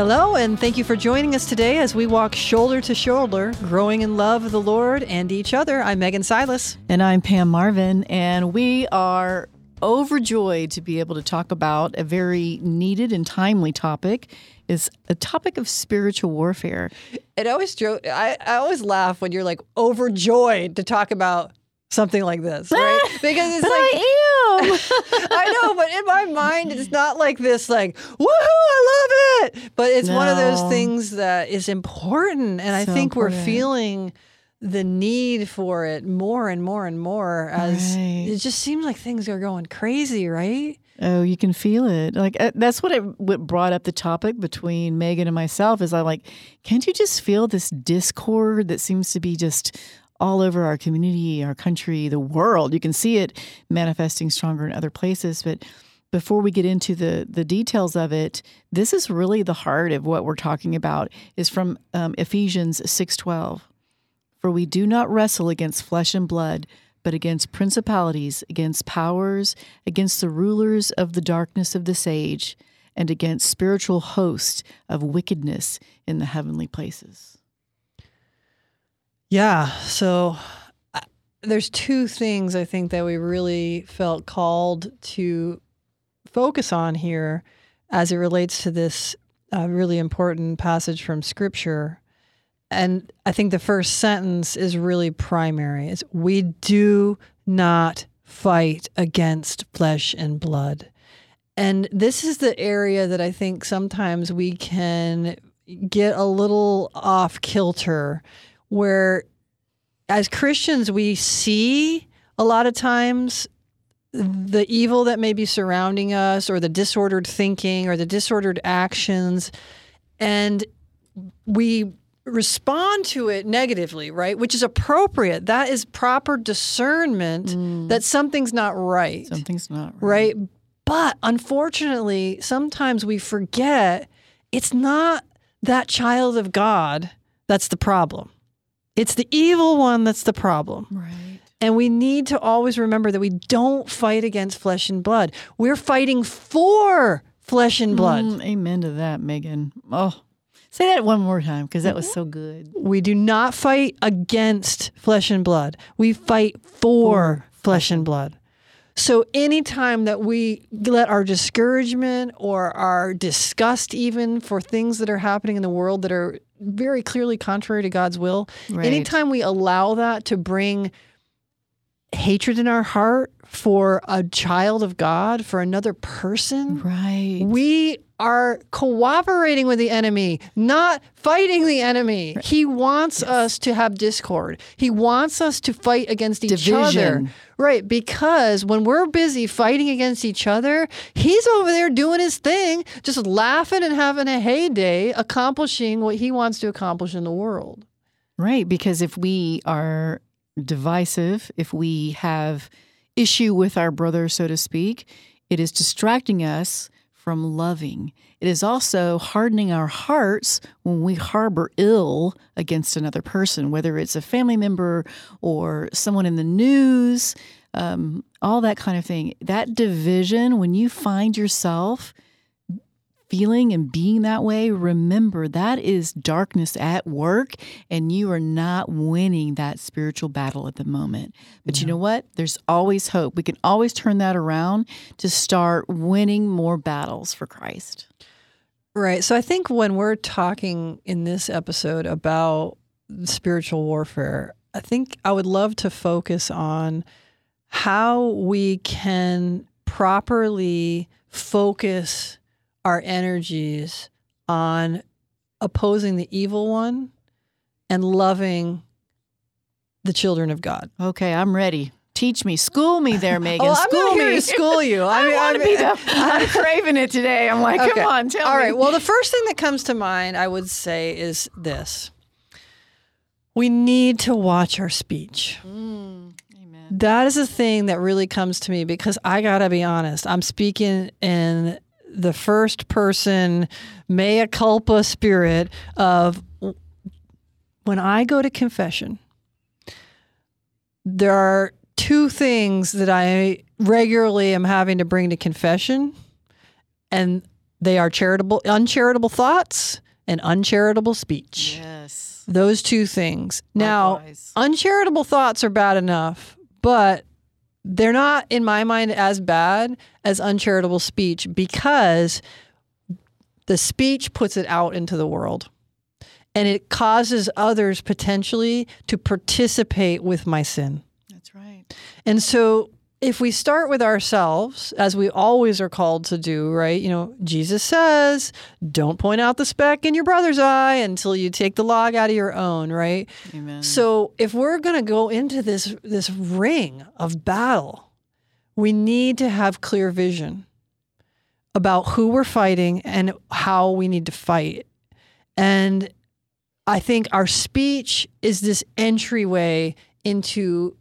Hello, and thank you for joining us today as we walk shoulder to shoulder, growing in love of the Lord and each other. I'm Megan Silas. And I'm Pam Marvin, and we are overjoyed to be able to talk about a very needed and timely topic is a topic of spiritual warfare. It always joke I, I always laugh when you're like overjoyed to talk about something like this, right? Because it's like I am. I know, but in my mind, it's not like this, like woohoo, I love it. But it's no. one of those things that is important, and so I think important. we're feeling the need for it more and more and more as right. it just seems like things are going crazy, right? Oh, you can feel it. Like uh, that's what it what brought up the topic between Megan and myself. Is I like, can't you just feel this discord that seems to be just all over our community, our country, the world. You can see it manifesting stronger in other places, but before we get into the the details of it, this is really the heart of what we're talking about. Is from um, Ephesians six twelve. For we do not wrestle against flesh and blood, but against principalities, against powers, against the rulers of the darkness of this age, and against spiritual hosts of wickedness in the heavenly places. Yeah. So uh, there's two things I think that we really felt called to focus on here as it relates to this uh, really important passage from Scripture. And I think the first sentence is really primary. It's we do not fight against flesh and blood. And this is the area that I think sometimes we can get a little off kilter where as Christians we see a lot of times the evil that may be surrounding us or the disordered thinking or the disordered actions and we respond to it negatively, right? Which is appropriate. That is proper discernment mm. that something's not right. Something's not right. Right? But unfortunately, sometimes we forget it's not that child of God that's the problem. It's the evil one that's the problem. Right. And we need to always remember that we don't fight against flesh and blood. We're fighting for flesh and blood. Mm, amen to that, Megan. Oh, say that one more time because that was so good. We do not fight against flesh and blood. We fight for, for flesh and blood. So anytime that we let our discouragement or our disgust even for things that are happening in the world that are very clearly contrary to God's will. Right. Anytime we allow that to bring hatred in our heart for a child of God, for another person, right. we are cooperating with the enemy, not fighting the enemy. Right. He wants yes. us to have discord. He wants us to fight against each Division. other. Right, because when we're busy fighting against each other, he's over there doing his thing, just laughing and having a heyday, accomplishing what he wants to accomplish in the world. Right, because if we are divisive, if we have issue with our brother, so to speak, it is distracting us from loving. It is also hardening our hearts when we harbor ill against another person, whether it's a family member or someone in the news, um, all that kind of thing. That division, when you find yourself feeling and being that way, remember that is darkness at work and you are not winning that spiritual battle at the moment. But no. you know what? There's always hope. We can always turn that around to start winning more battles for Christ. Right. So I think when we're talking in this episode about spiritual warfare, I think I would love to focus on how we can properly focus our energies on opposing the evil one and loving the children of God. Okay, I'm ready. Teach me, school me there, Megan. oh, school I'm not me. to school you. I, I want to be the. I'm craving it today. I'm like, okay. come on, tell All me. All right. Well, the first thing that comes to mind, I would say, is this: we need to watch our speech. Mm, that is a thing that really comes to me because I gotta be honest. I'm speaking in the first person mea culpa spirit of when I go to confession, there are two things that I regularly am having to bring to confession. And They are charitable, uncharitable thoughts and uncharitable speech. Yes. Those two things. Now, Likewise. uncharitable thoughts are bad enough, but they're not, in my mind, as bad as uncharitable speech because the speech puts it out into the world and it causes others potentially to participate with my sin. That's right. And so if we start with ourselves, as we always are called to do, right? You know, Jesus says, don't point out the speck in your brother's eye until you take the log out of your own, right? Amen. So if we're going to go into this this ring of battle, we need to have clear vision about who we're fighting and how we need to fight. And I think our speech is this entryway into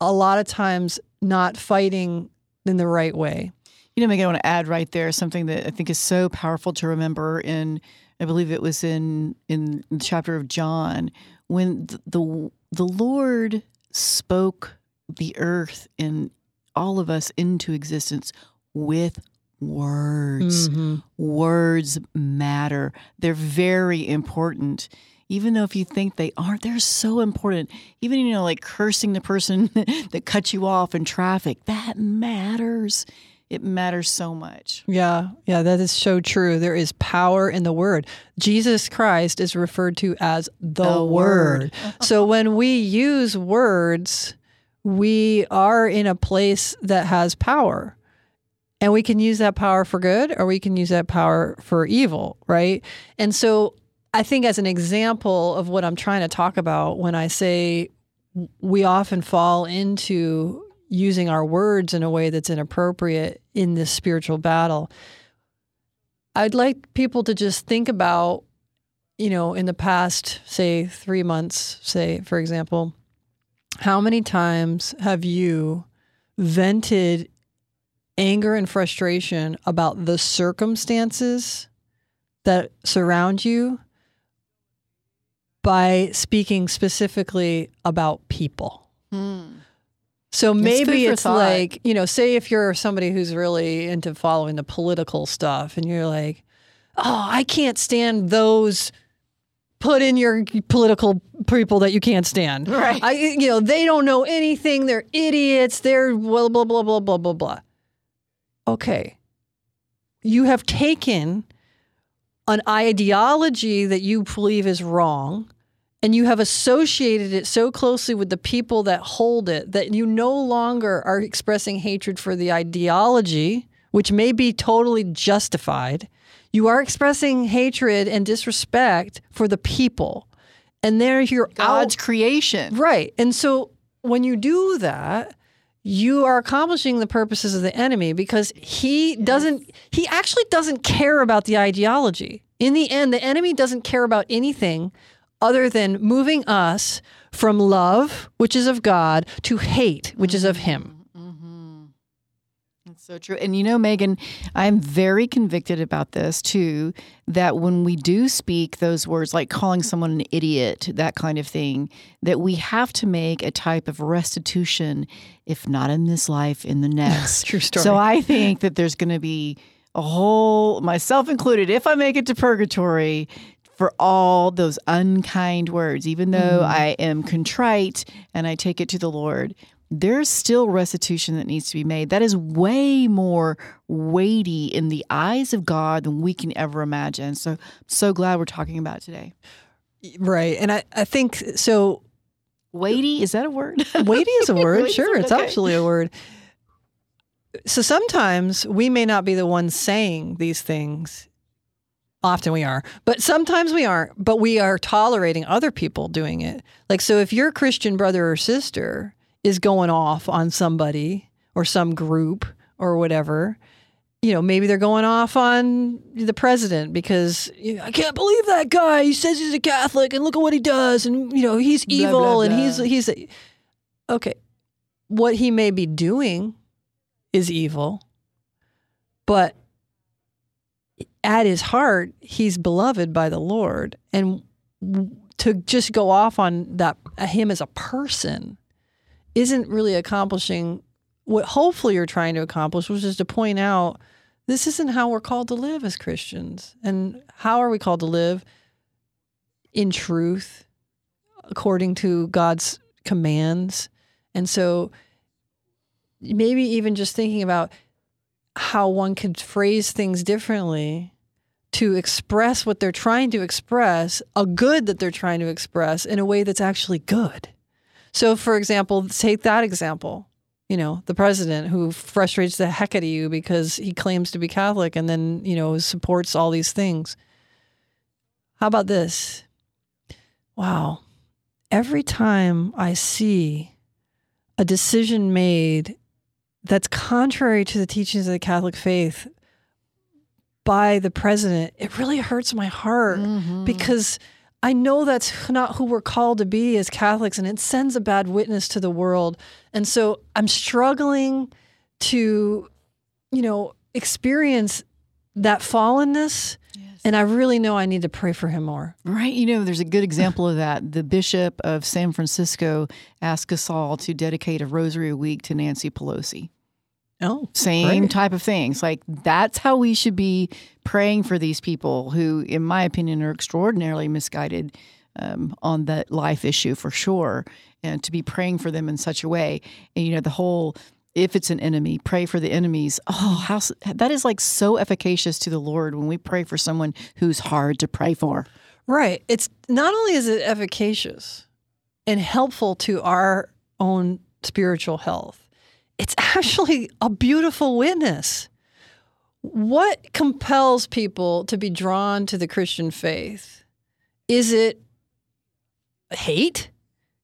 a lot of times not fighting in the right way. You know, Megan, I want to add right there something that I think is so powerful to remember. In I believe it was in in the chapter of John when the the, the Lord spoke the earth and all of us into existence with words. Mm-hmm. Words matter. They're very important. Even though if you think they aren't, they're so important. Even you know, like cursing the person that cut you off in traffic, that matters. It matters so much. Yeah, yeah, that is so true. There is power in the word. Jesus Christ is referred to as the, The word. word. so when we use words, we are in a place that has power. And we can use that power for good or we can use that power for evil, right? And so I think, as an example of what I'm trying to talk about, when I say we often fall into using our words in a way that's inappropriate in this spiritual battle, I'd like people to just think about, you know, in the past, say, three months, say, for example, how many times have you vented anger and frustration about the circumstances that surround you by speaking specifically about people? So maybe for it's like, you know, say if you're somebody who's really into following the political stuff and you're like, oh, I can't stand those put in your political people that you can't stand. Right. I you know, they don't know anything, they're idiots, they're blah blah blah blah blah blah blah. Okay. You have taken an ideology that you believe is wrong and you have associated it so closely with the people that hold it that you no longer are expressing hatred for the ideology, which may be totally justified. You are expressing hatred and disrespect for the people. And there you're God's out creation. Right. And so when you do that, you are accomplishing the purposes of the enemy because he doesn't, he actually doesn't care about the ideology. In the end, the enemy doesn't care about anything other than moving us from love, which is of God, to hate, which is of him. Mm-hmm. That's so true. And you know, Megan, I'm very convicted about this too. That when we do speak those words, like calling someone an idiot, that kind of thing, that we have to make a type of restitution, if not in this life, in the next. True story. So I think that there's going to be a whole, myself included, if I make it to purgatory, for all those unkind words, even though mm-hmm. I am contrite and I take it to the Lord, there's still restitution that needs to be made. That is way more weighty in the eyes of God than we can ever imagine. So, so glad we're talking about it today. Right. And I, I think so. Weighty, is that a word? Weighty is a word. Sure, it's okay. absolutely a word. So sometimes we may not be the ones saying these things. Often we are, but sometimes we aren't. But we are tolerating other people doing it. Like, so if your Christian brother or sister is going off on somebody or some group or whatever, you know, maybe they're going off on the president because you know, I can't believe that guy. He says he's a Catholic and look at what he does, and you know he's evil blah, and blah. he's he's a, okay. What he may be doing is evil, but at his heart, he's beloved by the Lord, and to just go off on that him as a person isn't really accomplishing what hopefully you're trying to accomplish, which is to point out This isn't how we're called to live as Christians. And how are we called to live? In truth, according to God's commands. And so maybe even just thinking about how one could phrase things differently to express what they're trying to express, a good that they're trying to express in a way that's actually good. So, for example, take that example. You know, the president who frustrates the heck out of you because he claims to be Catholic and then, you know, supports all these things. How about this? Wow. Every time I see a decision made that's contrary to the teachings of the Catholic faith by the president, it really hurts my heart Mhm. because I know that's not who we're called to be as Catholics, and it sends a bad witness to the world. And so I'm struggling to, you know, experience that fallenness. Yes. And I really know I need to pray for him more. Right. You know, there's a good example of that. The Bishop of San Francisco asked us all to dedicate a rosary a week to Nancy Pelosi. Oh, Same Great. type of things. Like that's how we should be praying for these people who, in my opinion, are extraordinarily misguided um, on that life issue for sure. And to be praying for them in such a way. And, you know, the whole if it's an enemy, pray for the enemies. Oh, how that is like so efficacious to the Lord when we pray for someone who's hard to pray for. Right. It's not only is it efficacious and helpful to our own spiritual health, it's actually a beautiful witness. What compels people to be drawn to the Christian faith? Is it hate?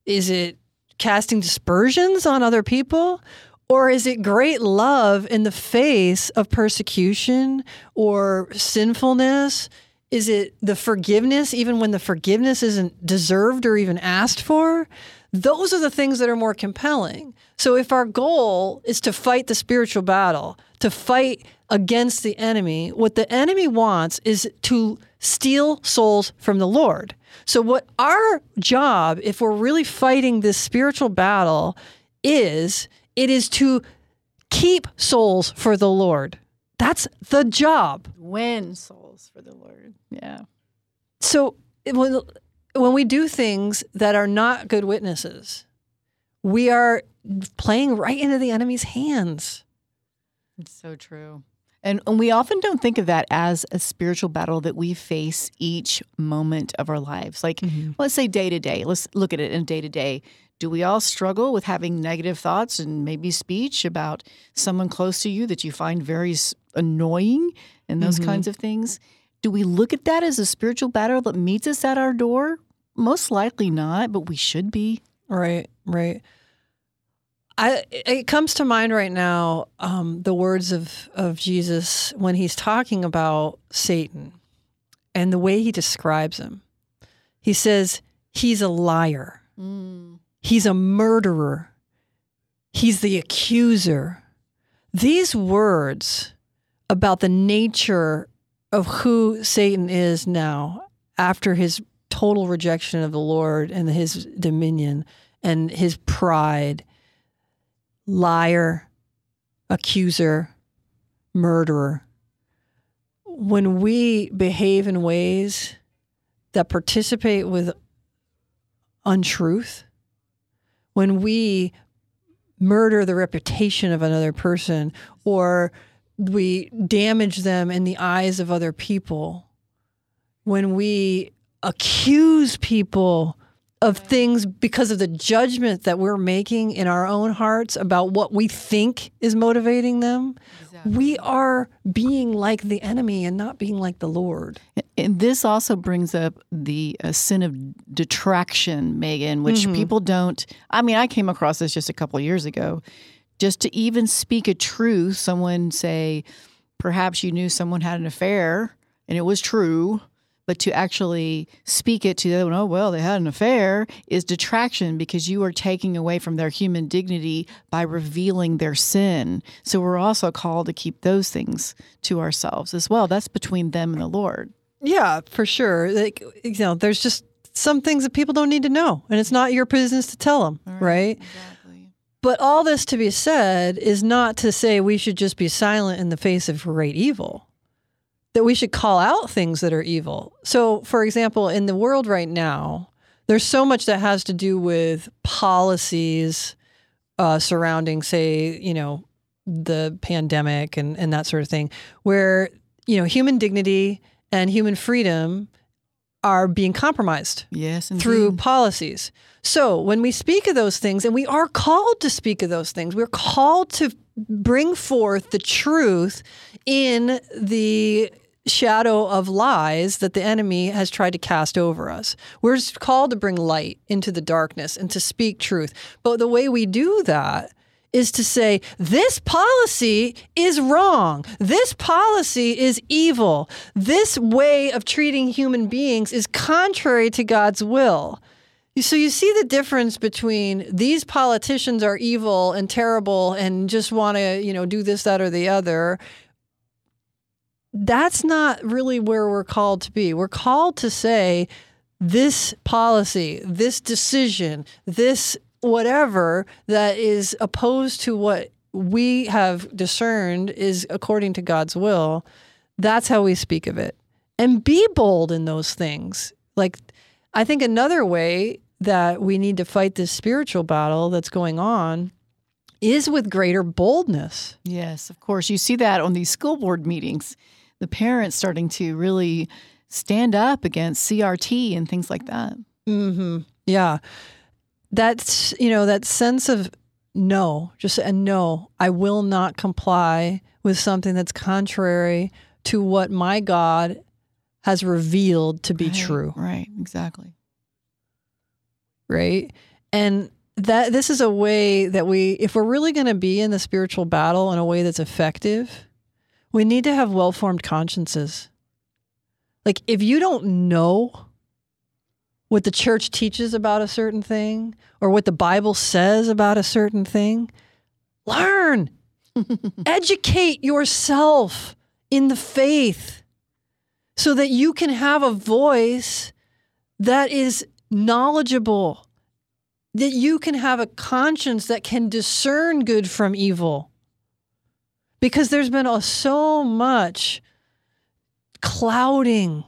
Is it casting dispersions on other people? Or is it great love in the face of persecution or sinfulness? Is it the forgiveness, even when the forgiveness isn't deserved or even asked for? Those are the things that are more compelling. So, if our goal is to fight the spiritual battle, to fight against the enemy, what the enemy wants is to steal souls from the Lord. So, what our job, if we're really fighting this spiritual battle, is it is to keep souls for the Lord. That's the job. Win souls for the Lord. Yeah. So when when we do things that are not good witnesses, we are playing right into the enemy's hands. It's so true. And, and we often don't think of that as a spiritual battle that we face each moment of our lives. Like, mm-hmm. let's say day to day, let's look at it in day to day. Do we all struggle with having negative thoughts and maybe speech about someone close to you that you find very annoying and those mm-hmm. kinds of things? Do we look at that as a spiritual battle that meets us at our door? Most likely not, but we should be. Right, right. I it comes to mind right now um, the words of of Jesus when he's talking about Satan and the way he describes him. He says he's a liar. He's a murderer. He's the accuser. These words about the nature of who Satan is now after his total rejection of the Lord and his dominion and his pride liar, accuser, murderer. When we behave in ways that participate with untruth, when we murder the reputation of another person or we damage them in the eyes of other people, when we accuse people of things because of the judgment that we're making in our own hearts about what we think is motivating them, we are being like the enemy and not being like the Lord. And this also brings up the uh, sin of detraction, Megan, which people don't. I mean, I came across this just a couple of years ago. Just to even speak a truth, someone say, perhaps you knew someone had an affair and it was true, but to actually speak it to them, oh, well, they had an affair, is detraction because you are taking away from their human dignity by revealing their sin. So we're also called to keep those things to ourselves as well. That's between them and the Lord. Yeah, for sure. Like you know, there's just some things that people don't need to know, and it's not your business to tell them, right? Exactly. But all this to be said is not to say we should just be silent in the face of great evil, that we should call out things that are evil. So, for example, in the world right now, there's so much that has to do with policies uh, surrounding, say, you know, the pandemic and, and that sort of thing, where, you know, human dignity and human freedom are being compromised Yes, indeed. through policies. So when we speak of those things, and we are called to speak of those things, we're called to bring forth the truth in the shadow of lies that the enemy has tried to cast over us. We're called to bring light into the darkness and to speak truth. But the way we do that is to say, this policy is wrong. This policy is evil. This way of treating human beings is contrary to God's will. So you see the difference between these politicians are evil and terrible and just want to, you know, do this, that, or the other. That's not really where we're called to be. We're called to say, this policy, this decision, this whatever that is opposed to what we have discerned is according to God's will, that's how we speak of it. And be bold in those things. Like, I think another way that we need to fight this spiritual battle that's going on is with greater boldness. Yes, of course. You see that on these school board meetings. The parents starting to really stand up against CRT and things like that. Mm-hmm. Yeah. That's, you know, that sense of no, just a no, I will not comply with something that's contrary to what my God has revealed to be Right, true. Right, exactly. right? And that this is a way that we if we're really going to be in the spiritual battle in a way that's effective, we need to have well-formed consciences. Like if you don't know what the church teaches about a certain thing or what the Bible says about a certain thing, learn. Educate yourself in the faith so that you can have a voice that is knowledgeable, that you can have a conscience that can discern good from evil. Because there's been a, so much clouding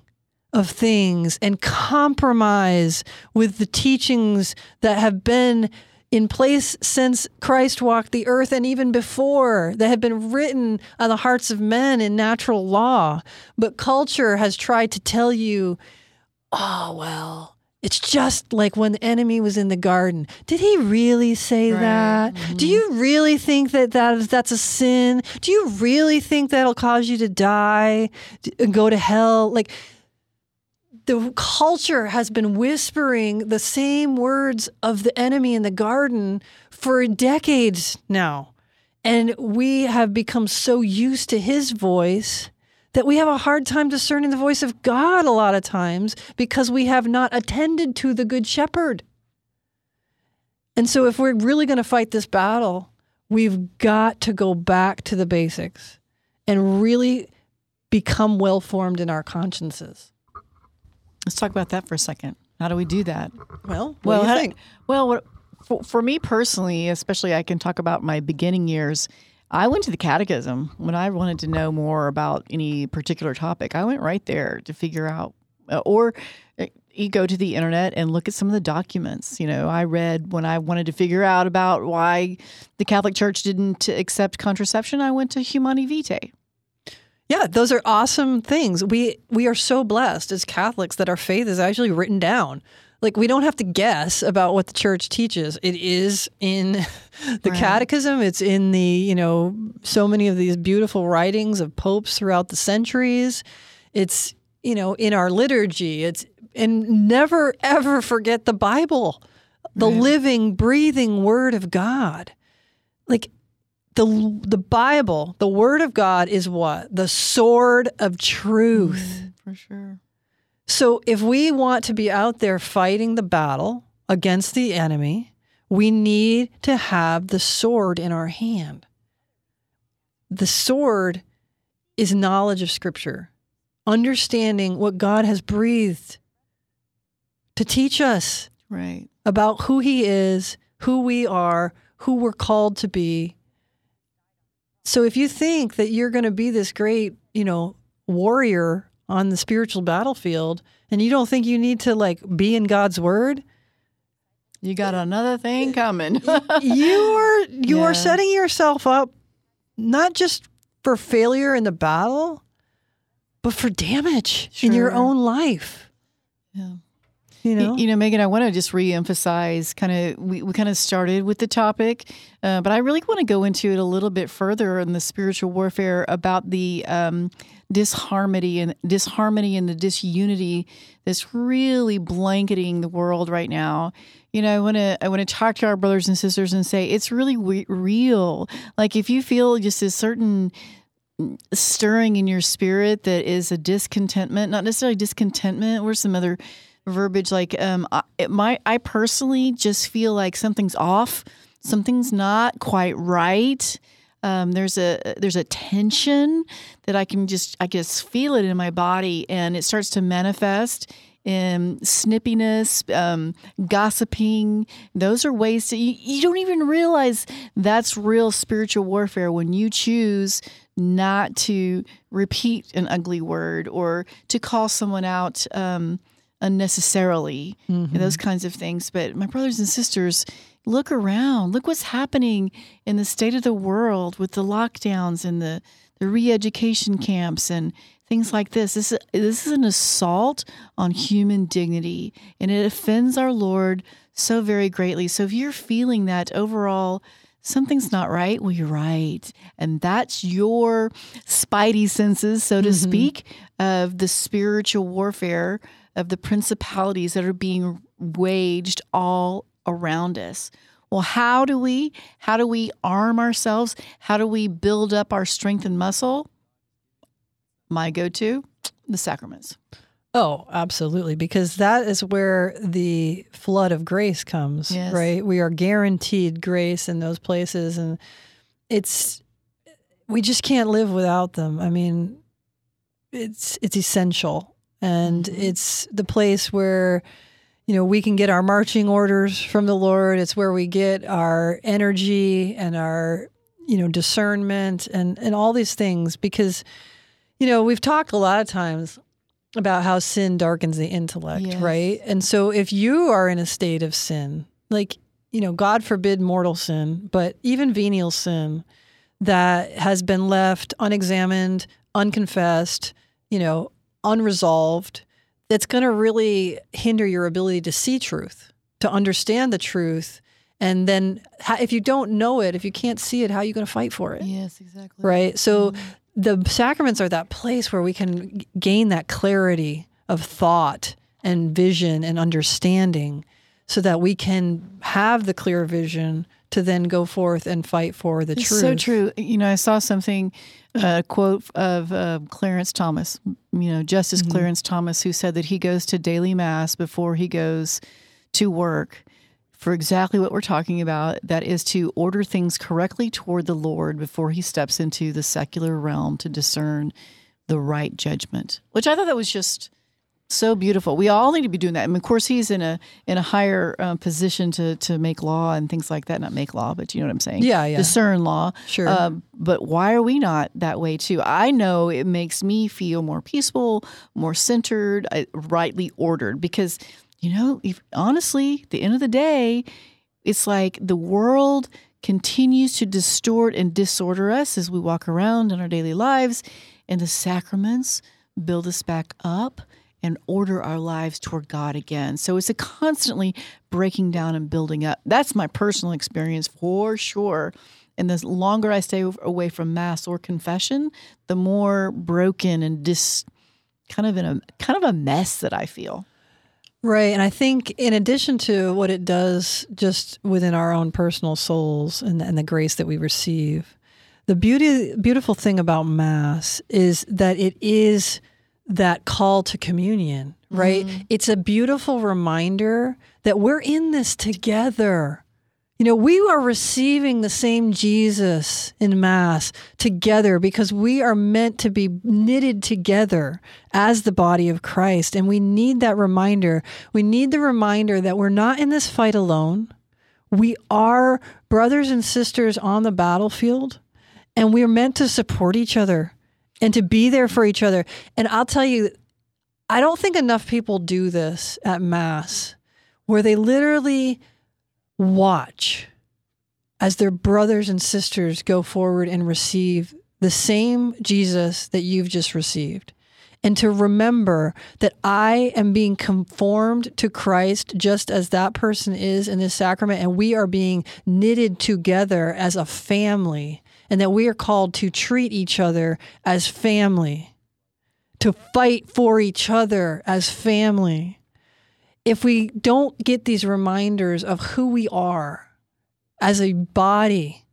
of things and compromise with the teachings that have been in place since Christ walked the earth and even before that have been written on the hearts of men in natural law. But culture has tried to tell you, oh, well, it's just like when the enemy was in the garden. Did he really say Right. that? Mm-hmm. Do you really think that, that is, that's a sin? Do you really think that'll cause you to die and go to hell? Like, the culture has been whispering the same words of the enemy in the garden for decades now. And we have become so used to his voice that we have a hard time discerning the voice of God a lot of times because we have not attended to the good shepherd. And so, if we're really going to fight this battle, we've got to go back to the basics and really become well formed in our consciences. Let's talk about that for a second. How do we do that? Well, what well, do you how- think? well, what, for, for me personally, especially, I can talk about my beginning years. I went to the catechism when I wanted to know more about any particular topic. I went right there to figure out, uh, or uh, you go to the internet and look at some of the documents. You know, I read when I wanted to figure out about why the Catholic Church didn't accept contraception. I went to Humanae Vitae. Yeah, those are awesome things. We we are so blessed as Catholics that our faith is actually written down. Like we don't have to guess about what the church teaches. It is in the Right. catechism, it's in the, you know, so many of these beautiful writings of popes throughout the centuries. It's, you know, in our liturgy. It's and never ever forget the Bible. The Right. living, breathing word of God. Like the the Bible, the Word of God is what the sword of truth. Mm, for sure. So if we want to be out there fighting the battle against the enemy, we need to have the sword in our hand. The sword is knowledge of Scripture, understanding what God has breathed to teach us Right. about who he is, who we are, who we're called to be. So if you think that you're going to be this great, you know, warrior on the spiritual battlefield and you don't think you need to like be in God's word, You got another thing coming. you are you Yeah. are setting yourself up not just for failure in the battle, but for damage in your own life. Yeah. You know? You know, Megan, I want to just reemphasize kind of, we, we kind of started with the topic, uh, but I really want to go into it a little bit further in the spiritual warfare about the um, disharmony and disharmony and the disunity that's really blanketing the world right now. You know, I want to I want to talk to our brothers and sisters and say it's really we- real. Like if you feel just a certain stirring in your spirit that is a discontentment, not necessarily discontentment, or some other verbiage like um I, might I personally just feel like something's off, something's not quite right. Um, there's a there's a tension that I can just I just feel it in my body, and it starts to manifest in snippiness, um, gossiping. Those are ways that you, you don't even realize that's real spiritual warfare when you choose not to repeat an ugly word or to call someone out um, unnecessarily, and those kinds of things. But my brothers and sisters, look around. Look what's happening in the state of the world with the lockdowns and the, the re education camps and things like this. This is, this is an assault on human dignity, and it offends our Lord so very greatly. So if you're feeling that overall, something's not right, well, you're right. And that's your spidey senses, so to mm-hmm. speak, of the spiritual warfare of the principalities that are being waged all around us. Well, how do we how do we arm ourselves? How do we build up our strength and muscle? My go-to, the sacraments. Oh, absolutely. Because that is where the flood of grace comes, Yes. right? We are guaranteed grace in those places. And it's, we just can't live without them. I mean, it's, it's essential. And it's the place where, you know, we can get our marching orders from the Lord. It's where we get our energy and our, you know, discernment and, and all these things because, you know, we've talked a lot of times about how sin darkens the intellect, Yes. right? And so if you are in a state of sin, like, you know, God forbid mortal sin, but even venial sin that has been left unexamined, unconfessed, you know, unresolved, that's going to really hinder your ability to see truth, to understand the truth. And then if you don't know it, if you can't see it, how are you going to fight for it? Yes, exactly. right? So mm-hmm. the sacraments are that place where we can gain that clarity of thought and vision and understanding so that we can have the clear vision to then go forth and fight for the It's truth. so true. You know, I saw something, a quote of uh, Clarence Thomas, you know, Justice Mm-hmm. Clarence Thomas, who said that he goes to daily mass before he goes to work for exactly what we're talking about. That is to order things correctly toward the Lord before he steps into the secular realm to discern the right judgment. Which I thought that was just so beautiful. We all need to be doing that. I mean, of course, he's in a in a higher uh, position to to make law and things like that. Not make law, but you know what I'm saying. Yeah, yeah. Discern law. Sure. Um, but why are we not that way too? I know it makes me feel more peaceful, more centered, uh, rightly ordered. Because you know, if, honestly, at the end of the day, it's like the world continues to distort and disorder us as we walk around in our daily lives, and the sacraments build us back up and order our lives toward God again. So it's a constantly breaking down and building up. That's my personal experience for sure. And the longer I stay away from mass or confession, the more broken and dis kind of in a kind of a mess that I feel. Right. And I think, in addition to what it does just within our own personal souls and, and the grace that we receive, the beauty, beautiful thing about Mass is that it is that call to communion, right? Mm-hmm. It's a beautiful reminder that we're in this together. You know, we are receiving the same Jesus in Mass together because we are meant to be knitted together as the body of Christ. And we need that reminder. We need the reminder that we're not in this fight alone. We are brothers and sisters on the battlefield, and we are meant to support each other and to be there for each other. And I'll tell you, I don't think enough people do this at Mass, where they literally watch as their brothers and sisters go forward and receive the same Jesus that you've just received. And to remember that I am being conformed to Christ just as that person is in this sacrament, and we are being knitted together as a family, and that we are called to treat each other as family, to fight for each other as family. If we don't get these reminders of who we are as a body,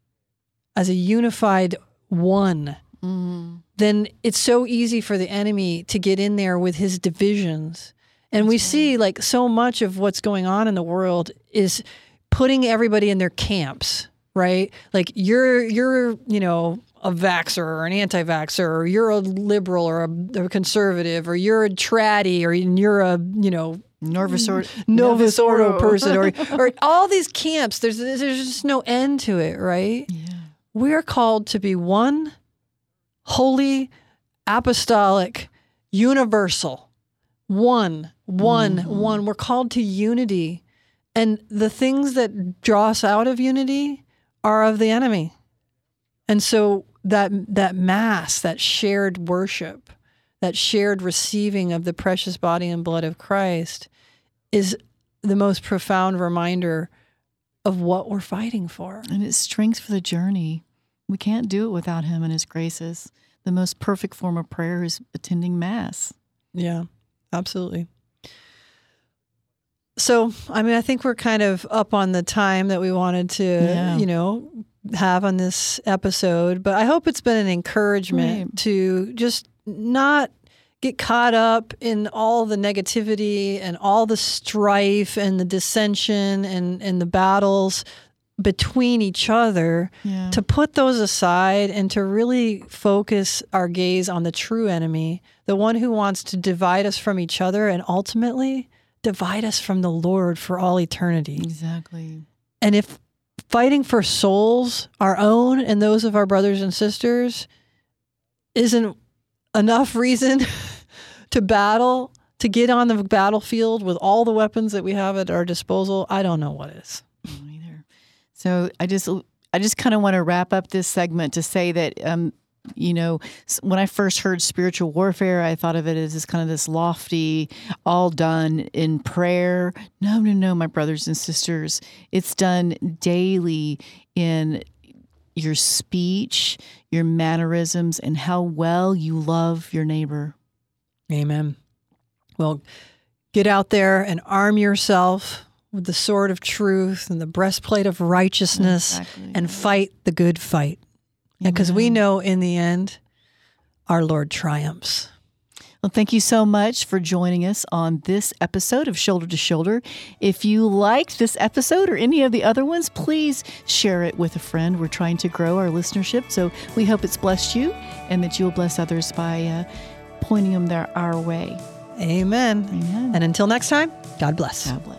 as a unified one, mm-hmm. then it's so easy for the enemy to get in there with his divisions. And we see like so much of what's going on in the world is putting everybody in their camps, right? Like you're you're, you know, a vaxer or an anti-vaxxer, or you're a liberal or a, a conservative, or you're a traddy, or you're a, you know, Novus Ordo. Novus Ordo person, or or all these camps. There's there's just no end to it, right? Yeah. We're called to be one, holy, apostolic, universal, one, one, one. We're called to unity. And the things that draw us out of unity are of the enemy. And so that that mass, that shared worship, that shared receiving of the precious body and blood of Christ is the most profound reminder of what we're fighting for. And it's strength for the journey. We can't do it without Him and His graces. The most perfect form of prayer is attending Mass. Yeah, absolutely. So, I mean, I think we're kind of up on the time that we wanted to, Yeah. you know, have on this episode, but I hope it's been an encouragement Right. to just not get caught up in all the negativity and all the strife and the dissension and, and the battles between each other Yeah. to put those aside and to really focus our gaze on the true enemy, the one who wants to divide us from each other and ultimately divide us from the Lord for all eternity. exactly. And if fighting for souls, our own and those of our brothers and sisters, isn't enough reason to battle, to get on the battlefield with all the weapons that we have at our disposal, I don't know what is. I don't either. So I just I just kind of want to wrap up this segment to say that um, you know when I first heard spiritual warfare, I thought of it as this kind of this lofty, all done in prayer. No, no, no, my brothers and sisters, it's done daily in your speech, your mannerisms, and how well you love your neighbor. Amen. Well, get out there and arm yourself with the sword of truth and the breastplate of righteousness Exactly. and fight the good fight. Yeah, because we know in the end, our Lord triumphs. Well, thank you so much for joining us on this episode of Shoulder to Shoulder. If you liked this episode or any of the other ones, please share it with a friend. We're trying to grow our listenership, so we hope it's blessed you and that you'll bless others by uh, pointing them their, our way. Amen. Amen. And until next time, God bless. God bless.